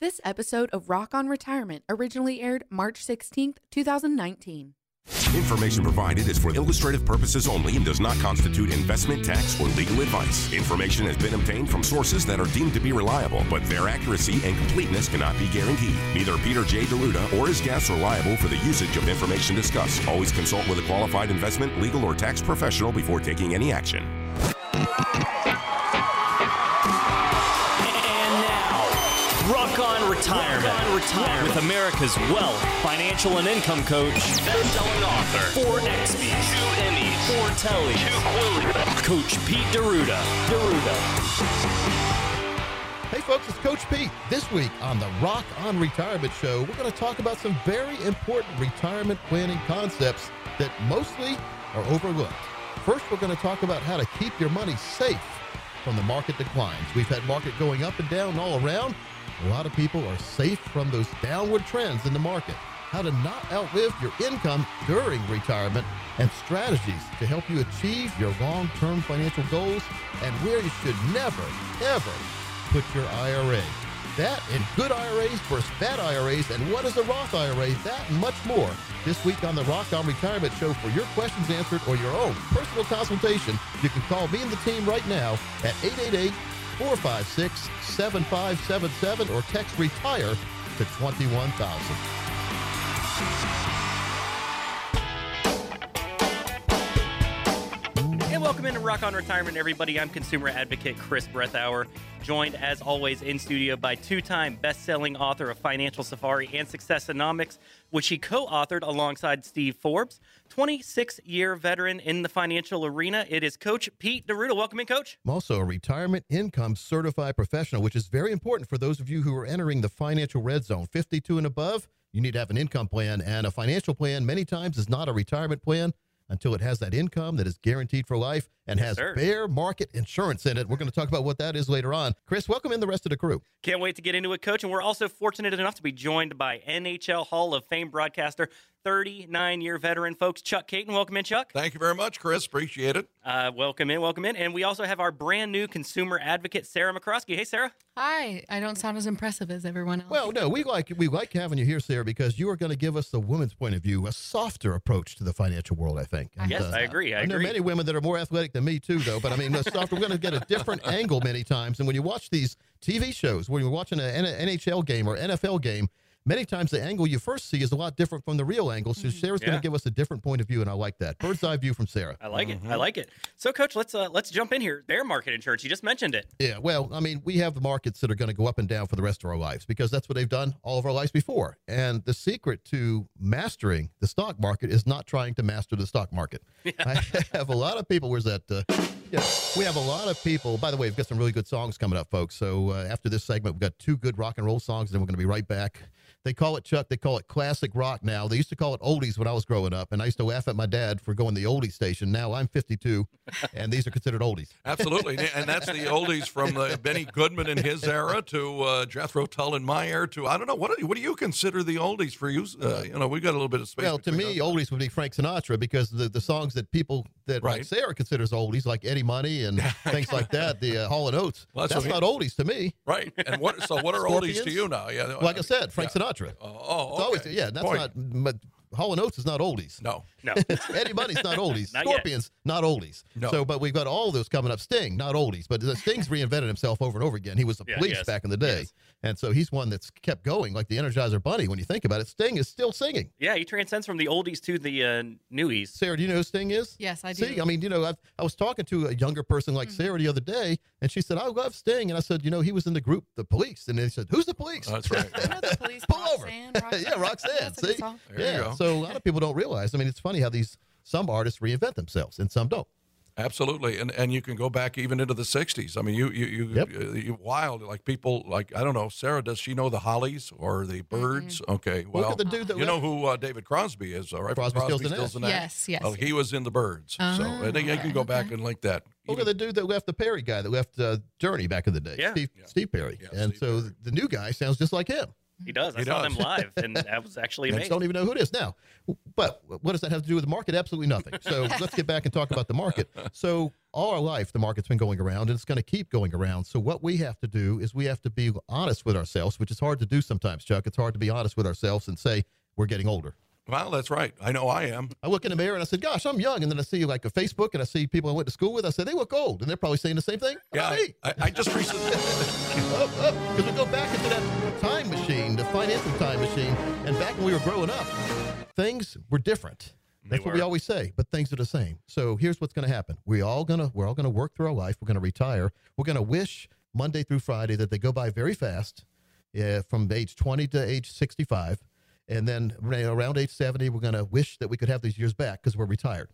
This episode of Rock on Retirement originally aired March 16th, 2019. Information provided is for illustrative purposes only and does not constitute investment, tax, or legal advice. Information has been obtained from sources that are deemed to be reliable, but their accuracy and completeness cannot be guaranteed. Neither Peter J. D'Arruda or his guests are liable for the usage of information discussed. Always consult with a qualified investment, legal, or tax professional before taking any action. Retirement, Rock with America's wealth, financial, and income coach, best-selling author, four XBs, two Emmys, four Telly, two Quillies, Coach Pete D'Arruda. D'Arruda. Hey folks, it's Coach Pete. This week on the Rock on Retirement Show, we're going to talk about some very important retirement planning concepts that mostly are overlooked. First, we're going to talk about how to keep your money safe from the market declines. We've had market going up and down all around. A lot of people are safe from those downward trends in the market. How to not outlive your income during retirement and strategies to help you achieve your long-term financial goals and where you should never, ever put your IRA. That and good IRAs versus bad IRAs and what is a Roth IRA, that and much more. This week on the Rock on Retirement Show for your questions answered or your own personal consultation, you can call me and the team right now at 888 456 7577 or text retire to 21000. Welcome into Rock on Retirement, everybody. I'm consumer advocate Chris Brethauer, joined as always in studio by two time best selling author of Financial Safari and Successonomics, which he co authored alongside Steve Forbes. 26 year veteran in the financial arena. It is Coach Pete D'Arruda. Welcome in, Coach. I'm also a retirement income certified professional, which is very important for those of you who are entering the financial red zone 52 and above. You need to have an income plan, and a financial plan many times is not a retirement plan until it has that income that is guaranteed for life and Yes, has sir. bear market insurance in it. We're going to talk about what that is later on. Chris, welcome in the rest of the crew. Can't wait to get into it, Coach. And we're also fortunate enough to be joined by NHL Hall of Fame broadcaster, 39 year veteran, folks, Chuck Kaiton. Welcome in, Chuck. Thank you very much, Chris. Appreciate it. Uh, welcome in, welcome in. And we also have our brand new consumer advocate, Sarah McCroskey. Hey, Sarah. Hi, I don't sound as impressive as everyone else. Well, no, we like we like having you here, Sarah, because you are going to give us the woman's point of view, a softer approach to the financial world. I think. And, Yes, uh, I agree. I know agree. many women that are more athletic than me too, though. But I mean, the softer. We're going to get a different angle many times. And when you watch these TV shows, when you're watching an NHL game or NFL game, many times the angle you first see is a lot different from the real angle. So Sarah's going to give us a different point of view, and I like that bird's eye view from Sarah. I like Mm-hmm. it. I like it. So, Coach, let's uh, let's jump in here. Bear market insurance. You just mentioned it. Yeah, well, I mean, we have the markets that are going to go up and down for the rest of our lives because that's what they've done all of our lives before. And the secret to mastering the stock market is not trying to master the stock market. I have a lot of people. Where's that? Uh, yeah, we have a lot of people. By the way, we've got some really good songs coming up, folks. So uh, after this segment, we've got two good rock and roll songs, and then we're going to be right back. They call it Chuck. They call it classic rock now. They used to call it oldies when I was growing up, and I used to laugh at my dad for going the oldie station. Now I'm 52, and these are considered oldies. Absolutely. and that's the oldies from the Benny Goodman in his era to uh, Jethro Tull in my era to, I don't know, what do you, what do you consider the oldies for you? Uh, you know, we got a little bit of space. Well, to me, oldies would be Frank Sinatra because the, the songs that people that like Right. Sarah considers oldies, like Eddie Money and things like that, the uh, Hall and Oates. Well, that's that's not oldies to me. Right. And what, so what are oldies to you now? Yeah. Like I said, Frank yeah. Sinatra. Oh, oh, It's always yeah. That's Point. not. But Hall and Oates is not oldies. No. No. Eddie Money's not oldies. Not yet. Scorpions not oldies. No. So, but we've got all those coming up. Sting not oldies, but Sting's reinvented himself over and over again. He was the Yeah, police yes. back in the day, Yes. and so he's one that's kept going, like the Energizer Bunny. When you think about it, Sting is still singing. Yeah, he transcends from the oldies to the uh, newies. Sarah, do you know who Sting is? Yes, I do. See, I mean, you know, I've, I was talking to a younger person like Sarah the other day, and she said, "I love Sting," and I said, "You know, he was in the group, the Police," and they said, "Who's the Police?" Oh, That's right. You know the police Pull over. Roxanne, Roxanne. yeah, Roxanne. That's see, song. There you yeah. go. So a lot of people don't realize. I mean, it's funny how these some artists reinvent themselves and some don't. Absolutely, and and you can go back even into the '60s. I mean, you you you, Yep. you, you wild like people like I don't know. Sarah, does she know the Hollies or the Byrds? Okay, well, Look at the dude that you know who uh, David Crosby is, all right? from Crosby, Stills, and Nash. Nash. Yes, yes, Well, he was in the Byrds, so Ah, I think you can go back okay. and link that. Look Even- at the dude that left the Perry guy that left uh, Journey back in the day, Yeah. Steve, Yeah. Steve Perry. Yeah, and Steve so Perry. the new guy sounds just like him. He does. I He saw does. them live, and that was actually I amazing. don't even know who it is now. But what does that have to do with the market? Absolutely nothing. So let's get back and talk about the market. So all our life, the market's been going around, and it's going to keep going around. So what we have to do is we have to be honest with ourselves, which is hard to do sometimes, Chuck. It's hard to be honest with ourselves and say we're getting older. Well, that's right. I know I am. I look in the mirror and I said, "Gosh, I'm young." And then I see like a Facebook and I see people I went to school with. I said, "They look old," and they're probably saying the same thing. Yeah, I. I, I just recently. Because we go back into that time machine, the financial time machine, and back when we were growing up, things were different. That's what we always say, but things are the same. So here's what's going to happen: we all gonna we're all gonna work through our life. We're gonna retire. We're gonna wish Monday through Friday that they go by very fast, uh, from age 20 to age 65. And then around age 70, we're going to wish that we could have these years back because we're retired.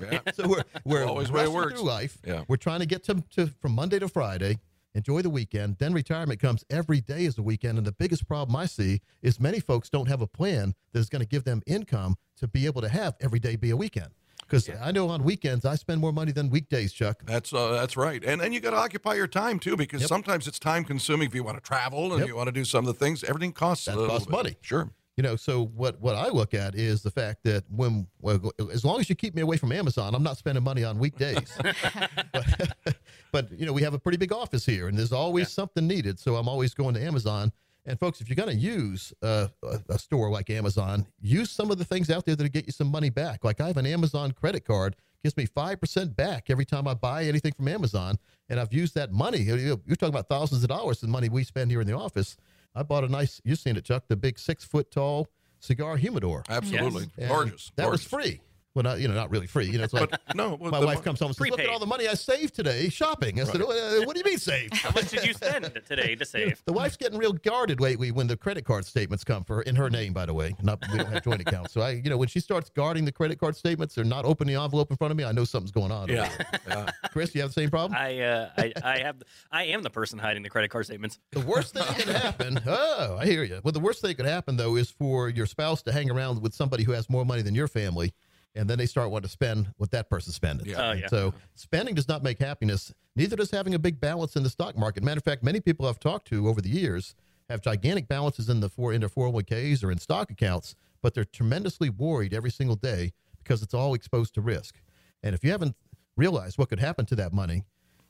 Yeah. So we're we're Always way it works. through life. Yeah. We're trying to get to, to from Monday to Friday, enjoy the weekend. Then retirement comes every day is the weekend, and the biggest problem I see is many folks don't have a plan that is going to give them income to be able to have every day be a weekend. Because I know on weekends I spend more money than weekdays, Chuck. That's uh, that's right, and and you got to occupy your time too, because Yep. sometimes it's time consuming if you want to travel and Yep. you want to do some of the things. Everything costs That a costs money. Sure. You know, so what what I look at is the fact that when well, as long as you keep me away from Amazon, I'm not spending money on weekdays. but, but you know, we have a pretty big office here, and there's always something needed. So I'm always going to Amazon. And folks, if you're going to use uh, a, a store like Amazon, use some of the things out there that'll get you some money back. Like I have an Amazon credit card, gives me five percent back every time I buy anything from Amazon, and I've used that money. You're talking about thousands of dollars in money we spend here in the office. I bought a nice, you've seen it, Chuck, the big six foot tall cigar humidor. Absolutely. And Gorgeous. That was Gorgeous. free. Well, not, you know, not really free. You know, it's like But no, well, my wife mo- comes home and says, "Look at all the money I saved today shopping." I said, Right. "Uh, "What do you mean saved?" How much did you spend today to save? The wife's getting real guarded lately when the credit card statements come for her in her name, by the way. Not we don't have joint accounts, so I, you know, when she starts guarding the credit card statements or not opening the envelope in front of me, I know something's going on. Yeah. there. yeah. Chris, you have the same problem. I, uh, I, I have, I am the person hiding the credit card statements. The worst thing that can happen. Oh, I hear you. Well, the worst thing that could happen though is for your spouse to hang around with somebody who has more money than your family, and then they start wanting to spend what that person's spending. Yeah. Oh, yeah. So spending does not make happiness. Neither does having a big balance in the stock market. Matter of fact, many people I've talked to over the years have gigantic balances in the four in their 401ks or in stock accounts, but they're tremendously worried every single day because it's all exposed to risk. And if you haven't realized what could happen to that money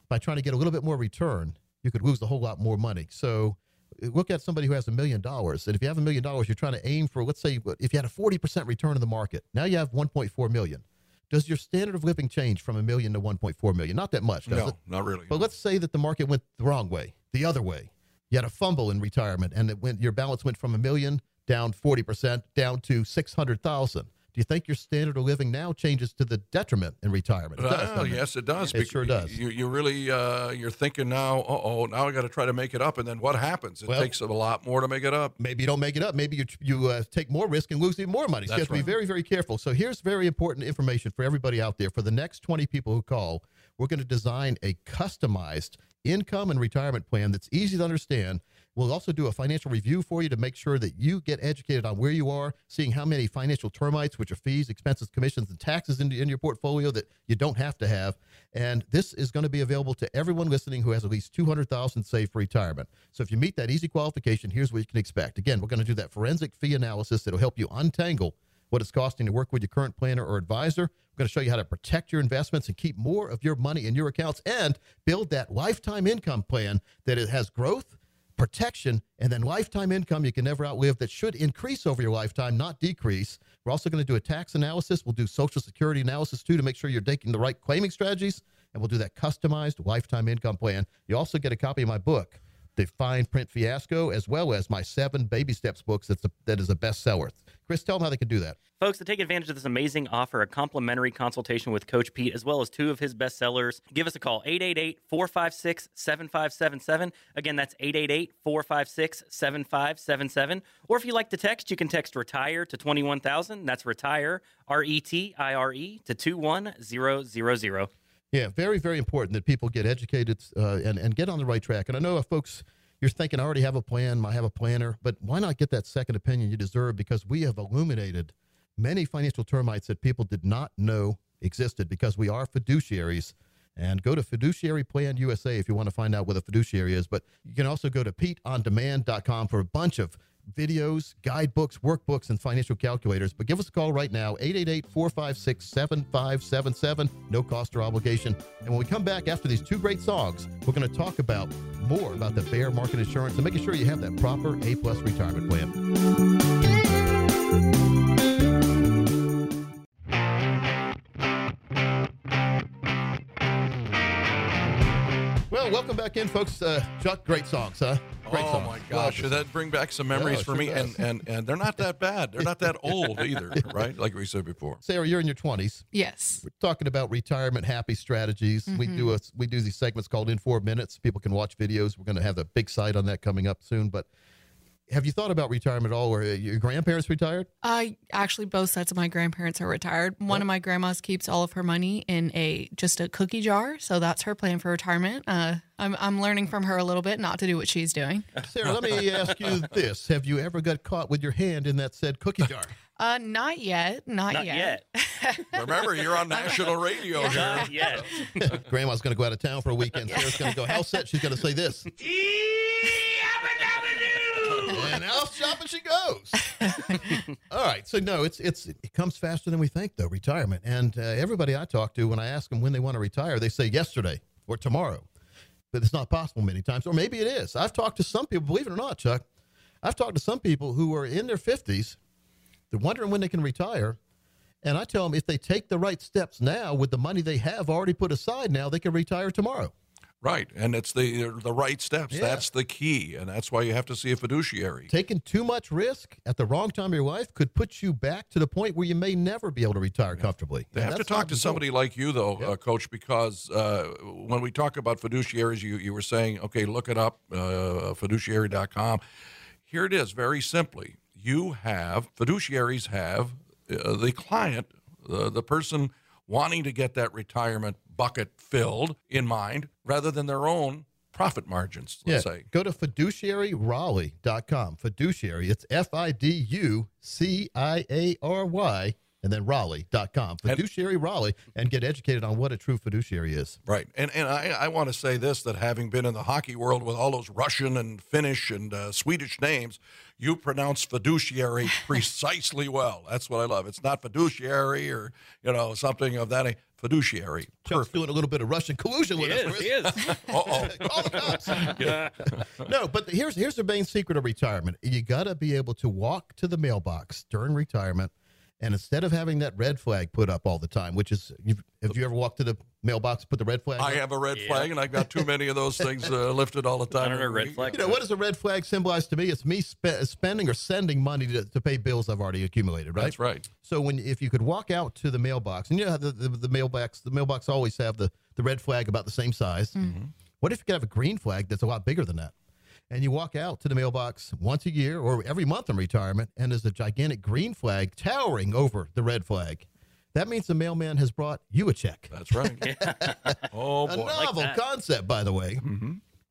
by trying to get a little bit more return, you could lose a whole lot more money. So look at somebody who has a million dollars. And if you have a million dollars, you're trying to aim for, let's say, if you had a 40% return in the market, now you have 1.4 million. Does your standard of living change from a million to 1.4 million? Not that much, does No, it? not really. But let's say that the market went the wrong way, the other way. You had a fumble in retirement, and it went, your balance went from a million down 40%, down to 600,000. Do you think your standard of living now changes to the detriment in retirement? It does, Well, yes, it does. It sure does. You, you really, uh, you're thinking now, oh, now I got to try to make it up. And then what happens? It Well- takes a lot more to make it up. maybe you don't make it up. Maybe you you uh, take more risk and lose even more money. So you That's have to be very very careful. So here's very important information for everybody out there. For the next 20 people who call, we're going to design a customized income and retirement plan that's easy to understand. We'll also do a financial review for you to make sure that you get educated on where you are, seeing how many financial termites, which are fees, expenses, commissions, and taxes in, in your portfolio that you don't have to have. And this is going to be available to everyone listening who has at least 200,000 saved for retirement. So if you meet that easy qualification, here's what you can expect. Again, we're going to do that forensic fee analysis that'll help you untangle what it's costing to work with your current planner or advisor. We're going to show you how to protect your investments and keep more of your money in your accounts and build that lifetime income plan that it has growth, protection, and then lifetime income you can never outlive that should increase over your lifetime, not decrease. We're also going to do a tax analysis. We'll do Social Security analysis too to make sure you're taking the right claiming strategies, and we'll do that customized lifetime income plan. You also get a copy of my book, The Fine Print Fiasco, as well as my seven baby steps books that's a, that is a bestseller. Chris, tell them how they can do that. Folks, to take advantage of this amazing offer, a complimentary consultation with Coach Pete, as well as two of his bestsellers, give us a call, 888 456 7577. Again, that's 888 456 7577. Or if you like to text, you can text retire to 21000. That's retire, R E T I R E, to 21000. Yeah, very, very important that people get educated uh, and, and get on the right track. And I know if folks, you're thinking, I already have a plan, I have a planner, but why not get that second opinion you deserve? Because we have illuminated many financial termites that people did not know existed because we are fiduciaries. And go to Fiduciary Plan USA if you want to find out what a fiduciary is. But you can also go to PeteOnDemand.com for a bunch of videos, guidebooks, workbooks, and financial calculators. But give us a call right now, 888 456 7577. No cost or obligation. And when we come back after these two great songs, we're going to talk about more about the bear market insurance and making sure you have that proper A plus retirement plan. Welcome back in, folks. Uh, Chuck, great songs, huh? Great oh songs. my gosh, Love that bring back some memories Yeah, for sure me, does. and, and and they're not that bad. They're not that old either, right? Like we said before. Sarah, you're in your 20s. Yes. We're talking about retirement happy strategies. We do a we do these segments called in four minutes. People can watch videos. We're going to have the big site on that coming up soon. But have you thought about retirement at all? Where your grandparents retired? Uh, actually, both sets of my grandparents are retired. One of my grandmas keeps all of her money in a just a cookie jar, so that's her plan for retirement. Uh, I'm I'm learning from her a little bit not to do what she's doing. Sarah, let me ask you this: Have you ever got caught with your hand in that said cookie jar? Uh, not yet, not, Not yet. Remember, you're on national radio here. Not yet. Grandma's going to go out of town for a weekend. Sarah's going to go house set. She's going to say this. And out shopping she goes. All right, so no, it's it's it comes faster than we think though. Retirement, and uh, everybody I talk to when I ask them when they want to retire, they say yesterday or tomorrow, but it's not possible many times, or maybe it is. I've talked to some people, believe it or not, Chuck. I've talked to some people who are in their fifties, they're wondering when they can retire. And I tell them if they take the right steps now with the money they have already put aside now, they can retire tomorrow. Right, and it's the the right steps. Yeah. That's the key, and that's why you have to see a fiduciary. Taking too much risk at the wrong time of your life could put you back to the point where you may never be able to retire comfortably. They And have to talk to somebody like you, though, uh, Coach, because uh, when we talk about fiduciaries, you, you were saying, okay, look it up, uh, fiduciary.com. Here it is, very simply. You have, fiduciaries have uh, the client, uh, the person wanting to get that retirement bucket filled in mind rather than their own profit margins, let's say. go to fiduciaryraleigh.com. Fiduciary, it's F I D U C I A R Y, and then Raleigh.com. Fiduciary Raleigh, and get educated on what a true fiduciary is. Right. And and I, I want to say this that having been in the hockey world with all those Russian and Finnish and uh, Swedish names, you pronounce fiduciary precisely well. That's what I love. It's not fiduciary or, you know, something of that. Fiduciary. Chuck's doing a little bit of Russian collusion with He us. is. Chris. He is. Uh-oh. Call the cops. no, but here's here's the main secret of retirement. You got to be able to walk to the mailbox during retirement, and instead of having that red flag put up all the time, which is, you've, you ever walked to the mailbox, put the red flag? I up? have a red flag, and I've got too many of those things uh, lifted all the time. I don't know, red flag. You know what does a red flag symbolize to me? It's me spe- spending or sending money to, to pay bills I've already accumulated. Right. That's right. So when if you could walk out to the mailbox, and you know how the, the, the mailbox the mailbox always have the, the red flag about the same size. What if you could have a green flag that's a lot bigger than that? And you walk out to the mailbox once a year or every month in retirement, and there's a gigantic green flag towering over the red flag. That means the mailman has brought you a check. That's right. Oh, boy. A novel that. concept, by the way.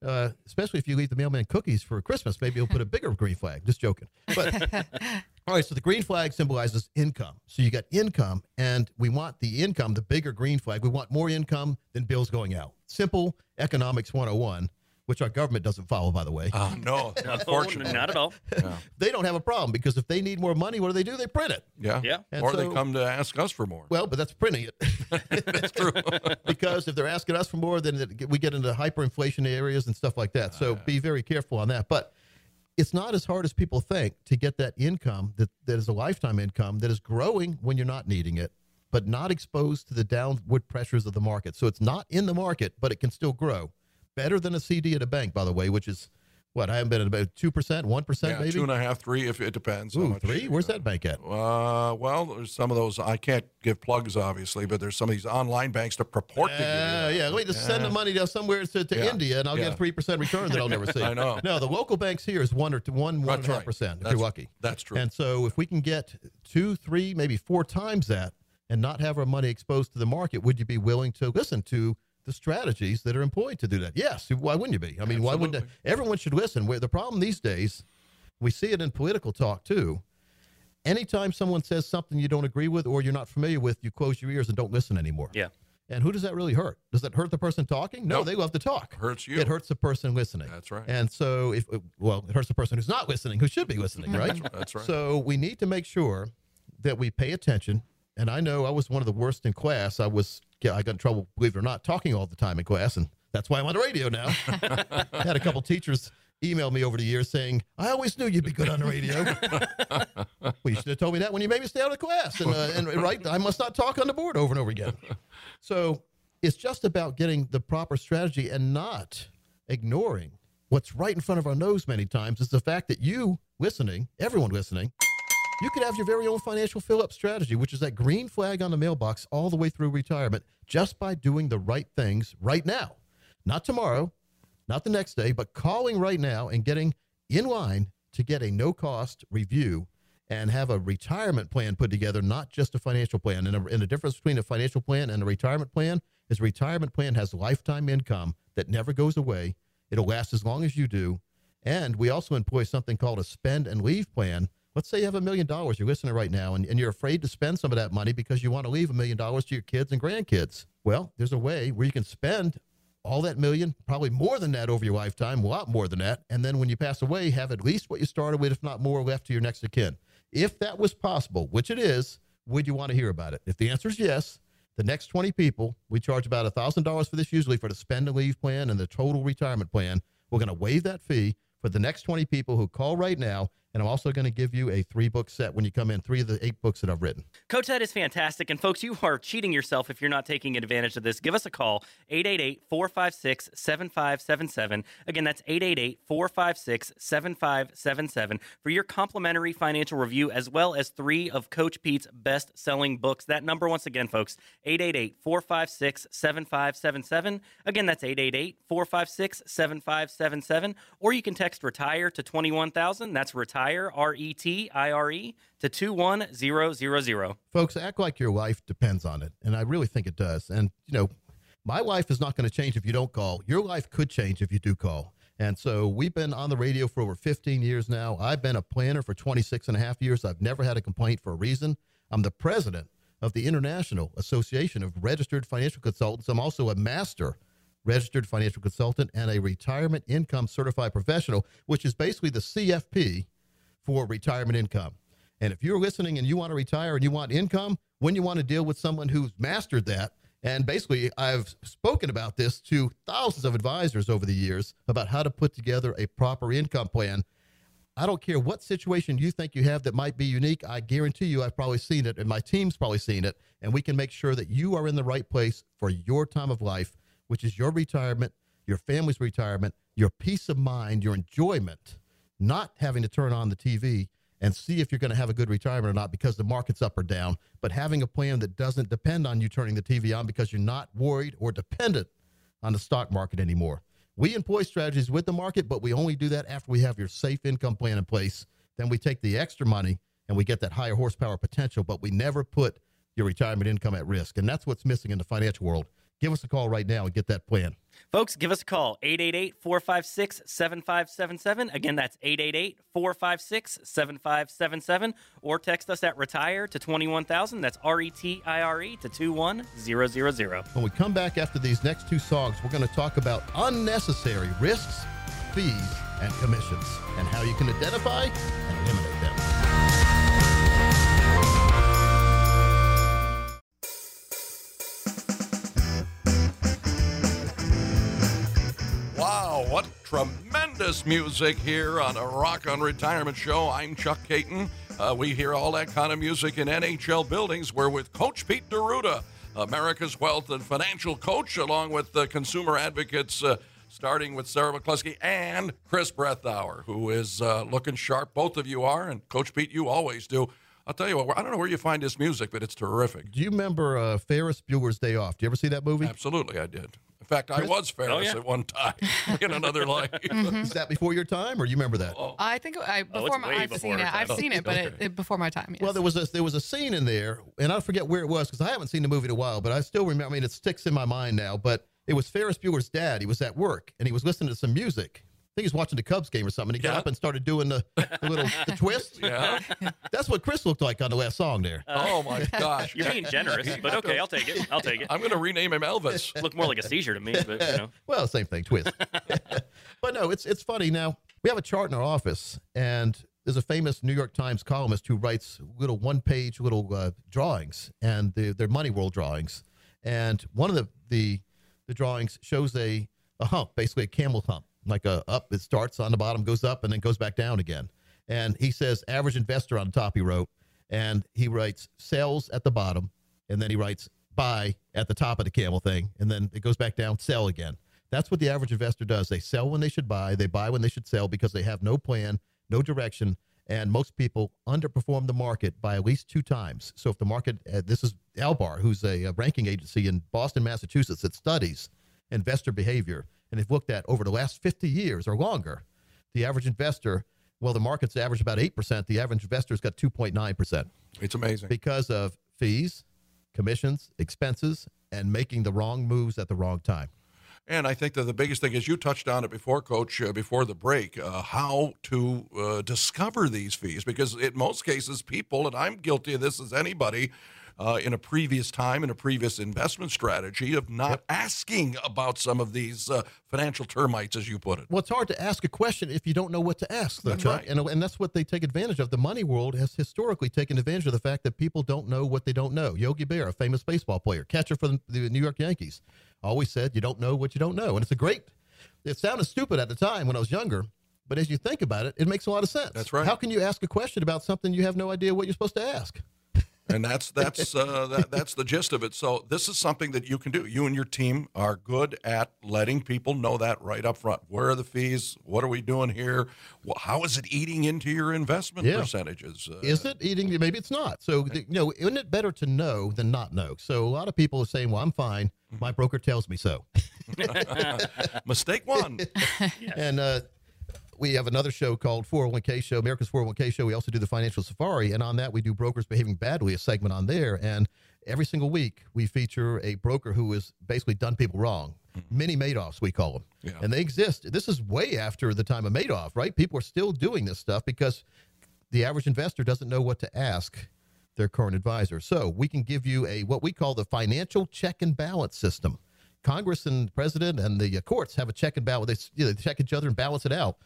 Uh, especially if you leave the mailman cookies for Christmas, maybe he'll put a bigger green flag. Just joking. But all right, so the green flag symbolizes income. So you got income, and we want the income, the bigger green flag. We want more income than bills going out. Simple economics 101, which our government doesn't follow, by the way. Oh, no. Unfortunately. not at all. They don't have a problem because if they need more money, what do they do? They print it. Yeah. Yeah. And Or they come to ask us for more. Well, but that's printing it. That's true. because if they're asking us for more, then it, we get into hyperinflation areas and stuff like that. So be very careful on that. But it's not as hard as people think to get that income that, that is a lifetime income that is growing when you're not needing it, but not exposed to the downward pressures of the market. So it's not in the market, but it can still grow. Better than a CD at a bank, by the way, which is what I haven't been at about two percent, one percent, yeah, maybe. two and a half, three, if it depends. Ooh, three. Where's that bank at? Uh, well, there's some of those. I can't give plugs, obviously, but there's some of these online banks that purport to give you. Uh, yeah, let me just send the money to somewhere to, to Yeah. India, and I'll Yeah. get three percent return that I'll never see. I know. No, the local banks here is one or two, one, one and a half percent if you're lucky. that's true. And so, if we can get two, three, maybe four times that, and not have our money exposed to the market, would you be willing to listen to the strategies that are employed to do that? Yes. Why wouldn't you be? I mean, why wouldn't Absolutely. everyone should listen? Where the problem these days, we see it in political talk too. Anytime someone says something you don't agree with or you're not familiar with, you close your ears and don't listen anymore. Yeah. And who does that really hurt? Does that hurt the person talking? No, they love to talk. It Hurts you. It hurts the person listening. That's right. And so, if uh, well, it hurts the person who's not listening, who should be listening, right? That's right. So we need to make sure that we pay attention. And I know I was one of the worst in class. I was I got in trouble, believe it or not, talking all the time in class, and that's why I'm on the radio now. I had a couple teachers email me over the years saying, "I always knew you'd be good on the radio." well, you should have told me that when you made me stay out of class, and, uh, and right, I must not talk on the board over and over again. So it's just about getting the proper strategy and not ignoring what's right in front of our nose many times is the fact that you listening, everyone listening, you could have your very own financial fill up strategy, which is that green flag on the mailbox all the way through retirement just by doing the right things right now. Not tomorrow, not the next day, but calling right now and getting in line to get a no cost review and have a retirement plan put together, not just a financial plan. And, a, and the difference between a financial plan and a retirement plan is a retirement plan has lifetime income that never goes away. It'll last as long as you do. And we also employ something called a spend and leave plan. Let's say you have a million dollars, you're listening right now, and, and you're afraid to spend some of that money because you want to leave a million dollars to your kids and grandkids. Well, there's a way where you can spend all that million, probably more than that over your lifetime, a lot more than that. And then when you pass away, have at least what you started with, if not more, left to your next of kin. If that was possible, which it is, would you want to hear about it? If the answer is yes, the next 20 people, we charge about $1,000 for this usually for the spend and leave plan and the total retirement plan. We're going to waive that fee for the next 20 people who call right now. And I'm also going to give you a three book set when you come in, three of the eight books that I've written. Coach Ed is fantastic. And folks, you are cheating yourself if you're not taking advantage of this. Give us a call, 888 456 7577. Again, that's 888 456 7577 for your complimentary financial review, as well as three of Coach Pete's best selling books. That number, once again, folks, 888 456 7577. Again, that's 888 456 7577. Or you can text retire to 21000. That's retire, R E T I R E, to 21000. Folks, act like your life depends on it. And I really think it does. And, you know, my life is not going to change if you don't call. Your life could change if you do call. And so we've been on the radio for over 15 years now. I've been a planner for 26 and a half years. I've never had a complaint for a reason. I'm the president of the International Association of Registered Financial Consultants. I'm also a master registered financial consultant and a retirement income certified professional, which is basically the CFP for retirement income. And if you're listening and you want to retire and you want income, when you want to deal with someone who's mastered that, and basically, I've spoken about this to thousands of advisors over the years about how to put together a proper income plan. I don't care what situation you think you have that might be unique. I guarantee you, I've probably seen it, and my team's probably seen it. And we can make sure that you are in the right place for your time of life, which is your retirement, your family's retirement, your peace of mind, your enjoyment, not having to turn on the TV and see if you're going to have a good retirement or not because the market's up or down, but having a plan that doesn't depend on you turning the TV on because you're not worried or dependent on the stock market anymore. We employ strategies with the market, but we only do that after we have your safe income plan in place. Then we take the extra money and we get that higher horsepower potential, but we never put your retirement income at risk. And that's what's missing in the financial world. Give us a call right now and get that plan. Folks, give us a call, 888 456 7577. Again, that's 888 456 7577. Or text us at retire to 21000. That's R E T I R E to 21000. When we come back after these next two songs, we're going to talk about unnecessary risks, fees, and commissions, and how you can identify and eliminate what tremendous music here on a Rock on Retirement show. I'm Chuck Kaiton. Uh, we hear all that kind of music in NHL buildings. We're with Coach Pete D'Arruda, America's wealth and financial coach, along with the consumer advocates, uh, starting with Sarah McCluskey and Chris Brethauer, who is uh, looking sharp. Both of you are, and Coach Pete, you always do. I'll tell you what, I don't know where you find this music, but it's terrific. Do you remember uh, Ferris Bueller's Day Off? Do you ever see that movie? Absolutely, I did. In fact, I was Ferris Oh, yeah. at one time in another life. Is that before your time, or you remember that? Oh. I think I Oh, before it's my way I've before seen her it. I've seen it, but Okay. it, it before my time. Yes. Well, there was a there was a scene in there, and I forget where it was because I haven't seen the movie in a while, but I still remember. I mean, it sticks in my mind now. But it was Ferris Bueller's dad. He was at work and he was listening to some music, think he was watching the Cubs game or something. He got up and started doing the, the little the twist. Yeah. That's what Chris looked like on the last song there. oh my gosh. You're being generous, but okay, I'll take it. I'll take it. I'm going to rename him Elvis. Look more like a seizure to me, but you know. Well, same thing, twist. but no, it's it's funny. Now we have a chart in our office, and there's a famous New York Times columnist who writes little one-page little uh, drawings, and they're, they're money world drawings. And one of the the, the drawings shows a a hump, basically a camel hump, like a up. It starts on the bottom, goes up, and then goes back down again. And he says average investor on the top. He wrote, and he writes sales at the bottom, and then he writes buy at the top of the camel thing, and then it goes back down, sell again. That's what the average investor does. They sell when they should buy, they buy when they should sell because they have no plan, no direction, and most people underperform the market by at least two times. So if the market, uh, this is Dalbar, who's a, a ranking agency in Boston, Massachusetts, that studies investor behavior, and they've looked at over the last 50 years or longer, the average investor, well, the market's averaged about 8%. The average investor's got 2.9% It's amazing. because of fees, commissions, expenses, and making the wrong moves at the wrong time. And I think that the biggest thing is you touched on it before, Coach, uh, before the break, uh, how to uh, discover these fees. Because in most cases, people, and I'm guilty of this as anybody, uh, in a previous time, in a previous investment strategy, of not asking about some of these uh, financial termites, as you put it. Well, it's hard to ask a question if you don't know what to ask, That's right. And, and that's what they take advantage of. The money world has historically taken advantage of the fact that people don't know what they don't know. Yogi Berra, a famous baseball player, catcher for the, the New York Yankees, always said, You don't know what you don't know. And it's a great, it sounded stupid at the time when I was younger. But as you think about it, it makes a lot of sense. That's right. How can you ask a question about something you have no idea what you're supposed to ask? And that's that's uh, that, that's the gist of it. So this is something that you can do. You and your team are good at letting people know that right up front. Where are the fees? What are we doing here? Wh- How is it eating into your investment Yeah. percentages? Uh, Is it eating? Maybe it's not. So, you know, isn't it better to know than not know? So, a lot of people are saying, well, I'm fine. My broker tells me so. mistake one? And uh, we have another show called 401k Show, America's 401k Show. We also do the Financial Safari. And on that, we do Brokers Behaving Badly, a segment on there. And every single week, we feature a broker who has basically done people wrong. Mini Madoffs, we call them. Yeah. And they exist. This is way after the time of Madoff, right? People are still doing this stuff because the average investor doesn't know what to ask their current advisor. So we can give you a what we call the financial check and balance system. Congress and the president and the uh, courts have a check and balance. They, you know, they check each other and balance it out,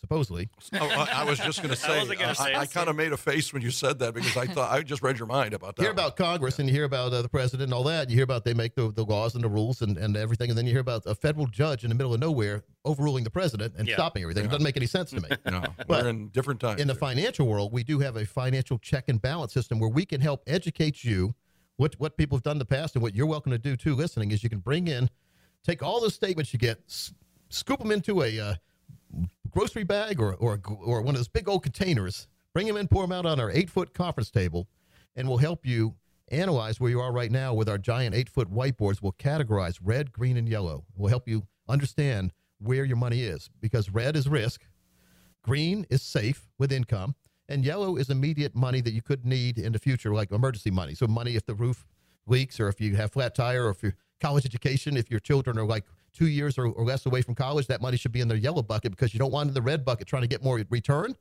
supposedly. Oh, I, I was just going to say. wasn't uh, I, I kind of made a face when you said that because I thought I just read your mind about that. You hear about Congress and you hear about uh, the president and all that. You hear about they make the, the laws and the rules and, and everything. And then you hear about a federal judge in the middle of nowhere overruling the president and Yeah. stopping everything. It doesn't make any sense to me. No, But we're in different times. in the financial world, we do have a financial check and balance system where we can help educate you. What what people have done in the past and what you're welcome to do too, listening, is you can bring in, take all the statements you get, s- scoop them into a uh, grocery bag or, or or one of those big old containers, bring them in, pour them out on our eight foot conference table, and we'll help you analyze where you are right now with our giant eight foot whiteboards. We'll categorize red, green, and yellow. We'll help you understand where your money is because red is risk, Green is safe with income, and yellow is immediate money that you could need in the future, like emergency money. So, money if the roof leaks, or if you have flat tire, or if your college education, if your children are like two years or, or less away from college, that money should be in their yellow bucket because you don't want in the red bucket trying to get more return.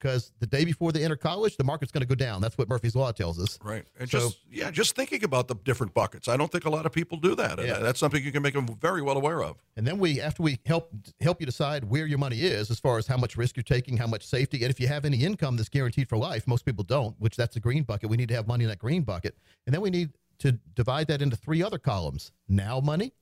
Because the day before they enter college, the market's going to go down. That's what Murphy's Law tells us. Right. And So- just yeah, just thinking about the different buckets. I don't think a lot of people do that. And Yeah. that's something you can make them very well aware of. And then we, after we help help you decide where your money is, as far as how much risk you're taking, how much safety, and if you have any income that's guaranteed for life, most people don't. Which that's the green bucket. We need to have money in that green bucket, and then we need to divide that into three other columns: now money,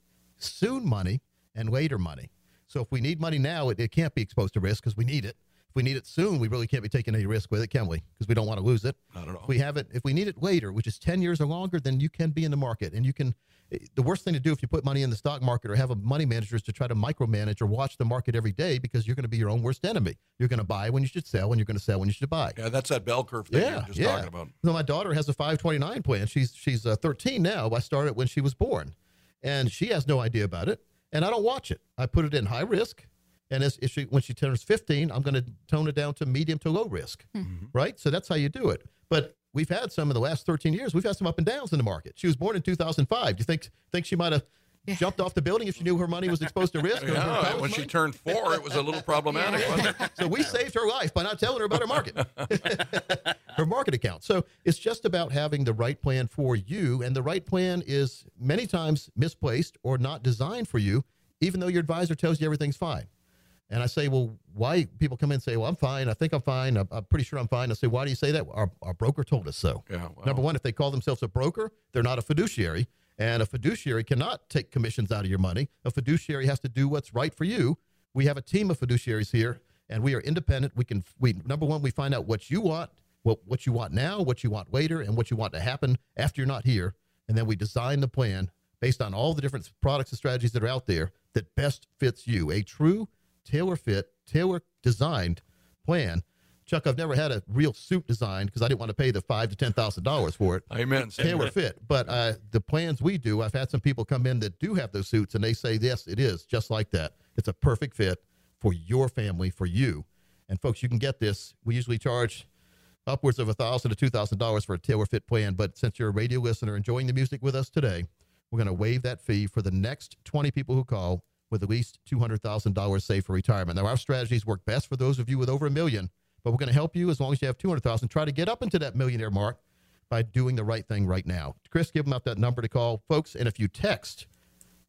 soon money, and later money. So if we need money now, it, it can't be exposed to risk because we need it. If we need it soon, we really can't be taking any risk with it, can we? Because we don't want to lose it. Not at all. If we have it, if we need it later, which is 10 years or longer, then you can be in the market. And you can, eh, the worst thing to do if you put money in the stock market or have a money manager is to try to micromanage or watch the market every day because you're going to be your own worst enemy. You're going to buy when you should sell and you're going to sell when you should buy. Yeah, that's that bell curve thing Yeah, you're just yeah. talking about. So my daughter has a 529 plan. She's she's uh, 13 now. I started when she was born, and she has no idea about it. And I don't watch it. I put it in high risk, and as, if she when she turns 15, I'm going to tone it down to medium to low risk. Mm-hmm. Right. So that's how you do it. But we've had some in the last 13 years. We've had some up and downs in the market. She was born in 2005. Do you think think she might have jumped off the building if she knew her money was exposed to risk. or her Yeah, college when she turned four, it was a little problematic, wasn't it? So we saved her life by not telling her about her market, account. So it's just about having the right plan for you, and the right plan is many times misplaced or not designed for you, even though your advisor tells you everything's fine. And I say, well, why? People come in and say, well, I'm fine. I think I'm fine. I'm, I'm pretty sure I'm fine. I say, why do you say that? Our, our broker told us so. Yeah, well. Number one, if they call themselves a broker, they're not a fiduciary. And a fiduciary cannot take commissions out of your money. A fiduciary has to do what's right for you. We have a team of fiduciaries here, and we are independent. We can, we number one, we find out what you want, what what you want now, what you want later, and what you want to happen after you're not here, and then we design the plan based on all the different products and strategies that are out there that best fits you. A true tailor fit, tailor designed plan. Chuck, I've never had a real suit designed because I didn't want to pay the five to ten thousand dollars for it Amen. tailor fit. But uh, the plans we do, I've had some people come in that do have those suits, and they say, yes, it is just like that. It's a perfect fit for your family, for you. And folks, you can get this. We usually charge upwards of a thousand to two thousand dollars for a tailor fit plan. But since you're a radio listener enjoying the music with us today, we're going to waive that fee for the next 20 people who call with at least $200,000 saved for retirement. Now, our strategies work best for those of you with over a million, but we're going to help you as long as you have 200,000. Try to get up into that millionaire mark by doing the right thing right now. Chris, give them out that number to call, folks. And if you text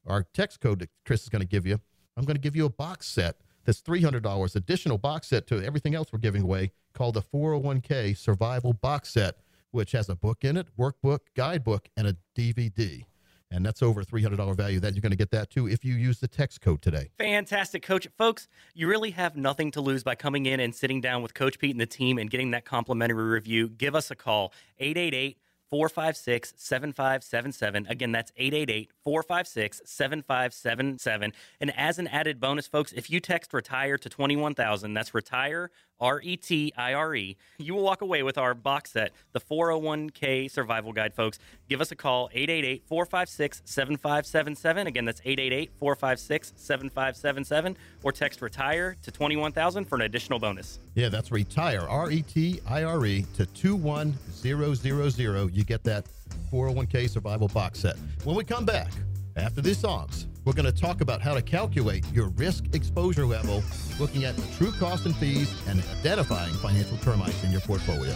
our text code that Chris is going to give you, I'm going to give you a box set that's $300, additional box set to everything else we're giving away called the 401k Survival Box Set, which has a book in it, workbook, guidebook, and a DVD. And that's over $300 value. That you're going to get that too if you use the text code today. Fantastic, Coach. Folks, you really have nothing to lose by coming in and sitting down with Coach Pete and the team and getting that complimentary review. Give us a call, 888 456 7577. Again, that's 888 456 7577. And as an added bonus, folks, if you text retire to 21000, that's retire, R E T I R E, you will walk away with our box set, the 401k survival guide, folks. Give us a call, 888 456 7577. Again, that's 888 456 7577. Or text retire to 21000 for an additional bonus. Yeah, that's retire, R E T I R E, to 21000. You get that 401k survival box set. When we come back after these songs, we're going to talk about how to calculate your risk exposure level, looking at the true cost and fees, and identifying financial termites in your portfolio.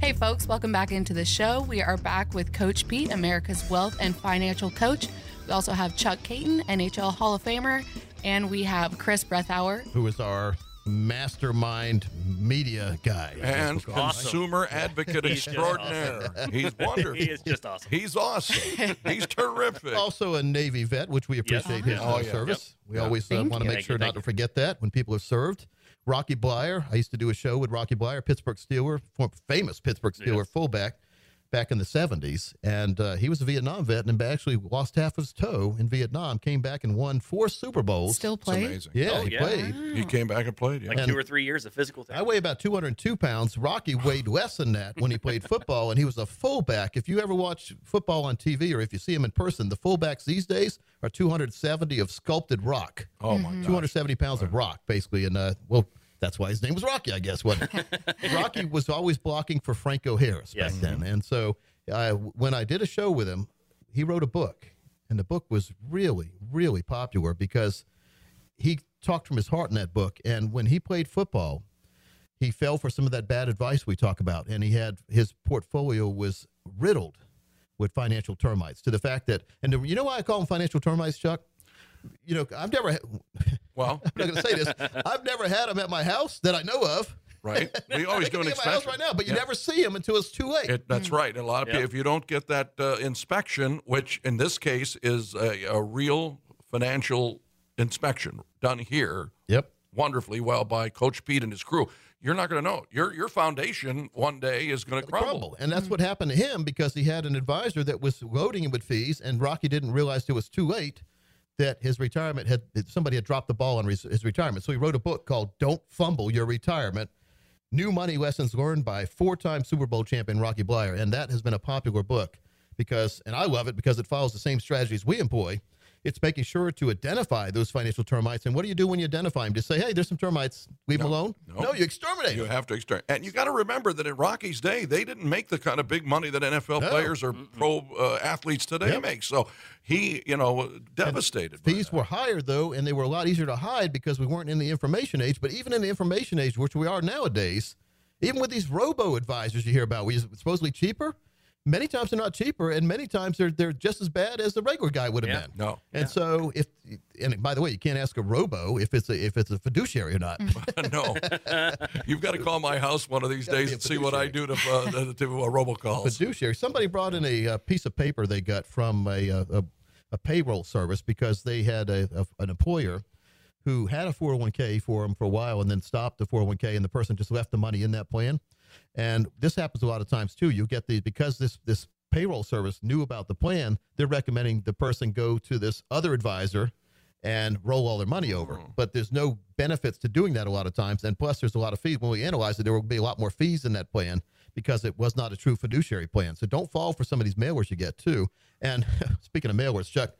Hey, folks, welcome back into the show. We are back with Coach Pete, America's wealth and financial coach. We also have Chuck Kaiton, NHL Hall of Famer, and we have Chris Breathauer. Who is our mastermind media guy? And Awesome. consumer advocate He's just extraordinaire. He's wonderful. He is just awesome. He's awesome. He's terrific. also a Navy vet, which we appreciate his Oh, uh, yeah. service. We Yeah. always uh, want to make sure not thank to forget that when people have served. Rocky Bleier, I used to do a show with Rocky Bleier, Pittsburgh Steeler, famous Pittsburgh Steeler fullback back in the 70s. And uh, he was a Vietnam vet and actually lost half of his toe in Vietnam, came back and won four Super Bowls. Still It's play? amazing. yeah, Oh, he yeah. played. He came back and played. Yeah. like And- two or three years of physical I weigh about 202 pounds. Rocky weighed less than that when he played football, and he was a fullback. If you ever watch football on TV or if you see him in person, the fullbacks these days are 270 of sculpted rock. oh my God. 270 pounds of rock, basically. And, uh, well, that's why his name was Rocky, I guess. Wasn't? Rocky was always blocking for Franco Harris back then. And so uh, when I did a show with him, he wrote a book. And the book was really, really popular because he talked from his heart in that book. And when he played football, he fell for some of that bad advice we talk about. And he had his portfolio was riddled with financial termites to the fact that, and the, you know why I call them financial termites, Chuck? You know, I've never, had, Well, I'm not going to say this. I've never had them at my house that I know of. right. We always go do could an my house inspection. right now, but you Yeah. never see them until it's too late. It, that's right. And a lot of Yeah. people, if you don't get that uh, inspection, which in this case is a, a real financial inspection done here yep. wonderfully well by Coach Pete and his crew, you're not going to know. Your your foundation one day is going to crumble. crumble. And that's what happened to him because he had an advisor that was loading him with fees, and Rocky didn't realize it was too late that his retirement had somebody had dropped the ball on his, his retirement. So he wrote a book called "Don't Fumble Your Retirement." New money lessons learned by four-time Super Bowl champion Rocky Bleier, and that has been a popular book because, and I love it because it follows the same strategies we employ. It's making sure to identify those financial termites. And what do you do when you identify them? Just say, hey, there's some termites. Leave them alone. no. you exterminate. You have to exterminate. And you got to remember that in Rocky's day, they didn't make the kind of big money that NFL No. players or pro uh, athletes today Yep. make. So he, you know, devastated. These were higher though, and they were a lot easier to hide because we weren't in the information age. But even in the information age, which we are nowadays, even with these robo advisors you hear about, which is supposedly cheaper, many times they're not cheaper, and many times they're they're just as bad as the regular guy would have Yeah. been. No. And so if and by the way, you can't ask a robo if it's a if it's a fiduciary or not. no. You've got to call my house one of these days and see what I do to, uh, to uh, robocalls. fiduciary. Somebody brought in a, uh piece of paper they got from a, uh, a, a payroll service because they had a, a, an employer who had a 401k for them for a while and then stopped the 401k and the person just left the money in that plan. And this happens a lot of times too. You get the because this this payroll service knew about the plan, they're recommending the person go to this other advisor and roll all their money over. Mm-hmm. But there's no benefits to doing that a lot of times. And plus, there's a lot of fees. When we analyze it, there will be a lot more fees in that plan because it was not a true fiduciary plan. So don't fall for some of these mailers you get too. And speaking of mailers, Chuck,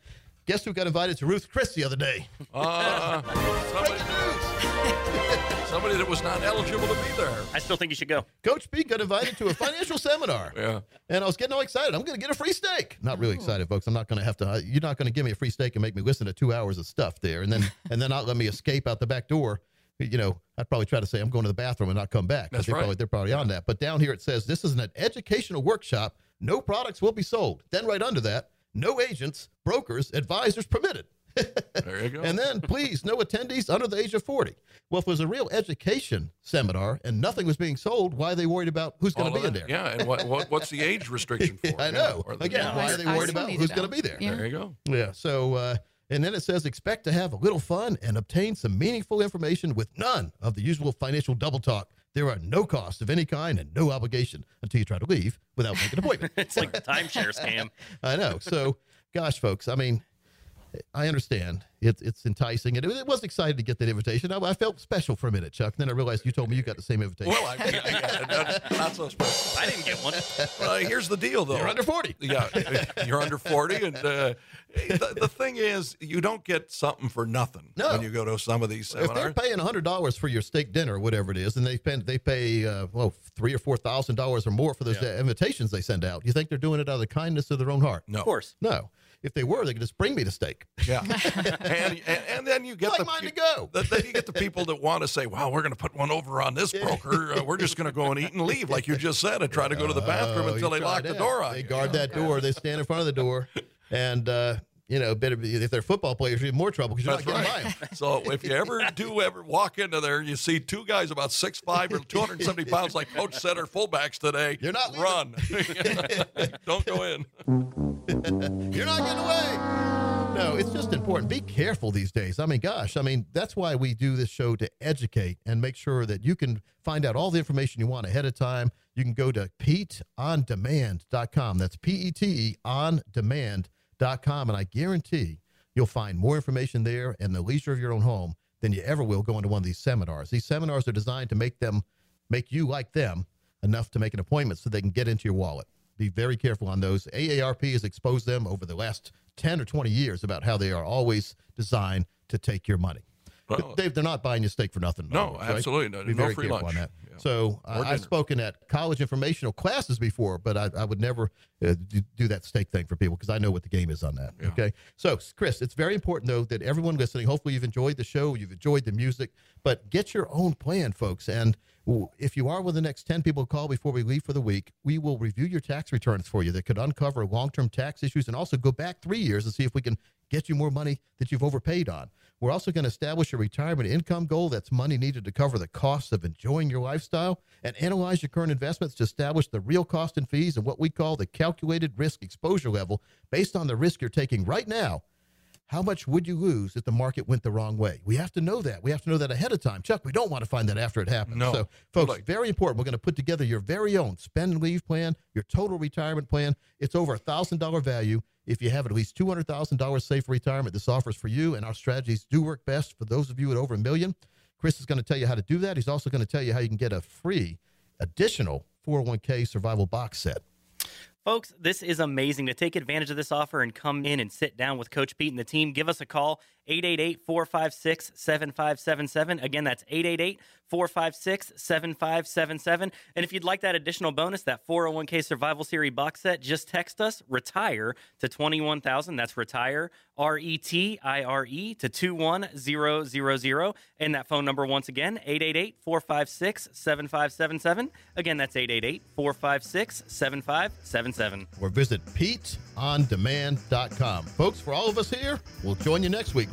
guess who got invited to Ruth Chris the other day? Uh, somebody, somebody that was not eligible to be there. I still think you should go. Coach B got invited to a financial seminar. Yeah. And I was getting all excited. I'm going to get a free steak. Not really excited, folks. I'm not going to have to. You're not going to give me a free steak and make me listen to two hours of stuff there, and then and then not let me escape out the back door. You know, I'd probably try to say I'm going to the bathroom and not come back. 'cause That's they right. Probably, they're probably on that. But down here it says this is an educational workshop. No products will be sold. Then right under that, no agents, brokers, advisors permitted. There you go. And then, please, no attendees under the age of 40. Well, if it was a real education seminar and nothing was being sold, why are they worried about who's going to be of in there? Yeah, and what, what what's the age restriction for? I know. or the- Again, why are they worried about who's going to be there? Yeah. There you go. Yeah. So, uh, and then it says expect to have a little fun and obtain some meaningful information with none of the usual financial double talk. There are no costs of any kind and no obligation until you try to leave without making an appointment. It's like the timeshare scam. I know. So, gosh, folks, I mean, I understand it's it's enticing, and it, it was excited to get that invitation. I, I felt special for a minute, Chuck. Then I realized you told me you got the same invitation. Well, I, yeah, not, not so special. I didn't get one. Well, here's the deal, though. You're under 40. Yeah, you're under 40. And uh, the, the thing is, you don't get something for nothing No. when you go to some of these seminars. if they're seminars. paying hundred dollars for your steak dinner or whatever it is, and they spend they pay uh, well three or four thousand dollars or more for those uh, invitations they send out, you think they're doing it out of the kindness of their own heart? no. Of course. No. If they were, they could just bring me the steak. Yeah. and, and and then you get Like the mine to go. the- then you get the people that want to say, "Wow, we're going to put one over on this broker. Uh, we're just going to go and eat and leave, like you just said, and try to go to the bathroom Oh, until they lock try the door on They you. guard that door. They stand in front of the door, and uh, you know, better be, if they're football players, you're in more trouble because you're That's not getting right. by 'em. So if you ever do ever walk into there, you see two guys about six five or two hundred seventy pounds, like Coach said, are fullbacks today. You're not run. Don't go in. You're not getting away. No, it's just important. Be careful these days. I mean, gosh, I mean, that's why we do this show to educate and make sure that you can find out all the information you want ahead of time. You can go to PeteOnDemand.com. That's P E T E on demand.com. And I guarantee you'll find more information there and the leisure of your own home than you ever will going to one of these seminars. These seminars are designed to make them make you like them enough to make an appointment so they can get into your wallet. Be very careful on those. AARP has exposed them over the last 10 or 20 years about how they are always designed to take your money. Well, But Dave, they're not buying you steak for nothing. No, other words, right? absolutely not. Be No very free careful lunch. on that. Yeah. So uh, I've spoken at college informational classes before, but I, I would never uh, do, do that steak thing for people because I know what the game is on that. Okay. So, Chris, it's very important, though, that everyone listening, hopefully you've enjoyed the show, you've enjoyed the music, but get your own plan, folks. And if you are one of the next 10 people to call before we leave for the week, we will review your tax returns for you that could uncover long term tax issues and also go back three years and see if we can get you more money that you've overpaid on. We're also going to establish a retirement income goal that's money needed to cover the costs of enjoying your lifestyle and analyze your current investments to establish the real cost and fees and what we call the calculated risk exposure level based on the risk you're taking right now. How much would you lose if the market went the wrong way? We have to know that. We have to know that ahead of time. Chuck, we don't want to find that after it happens. No. So, folks, very important. We're going to put together your very own spend and leave plan, your total retirement plan. It's over a $1,000 value. If you have at least $200,000 saved for retirement, this offers for you, and our strategies do work best for those of you at over a million. Chris is going to tell you how to do that. He's also going to tell you how you can get a free additional 401k survival box set. Folks, this is amazing. To take advantage of this offer and come in and sit down with Coach Pete and the team, give us a call 888 456 7577. Again, that's 888 456 7577. And if you'd like that additional bonus, that 401k Survival Series box set, just text us retire to 21000. That's retire, R E T I R E, to 21000. And that phone number, once again, 888 456 7577. Again, that's 888 456 7577. Or visit PeteOnDemand.com. Folks, for all of us here, we'll join you next week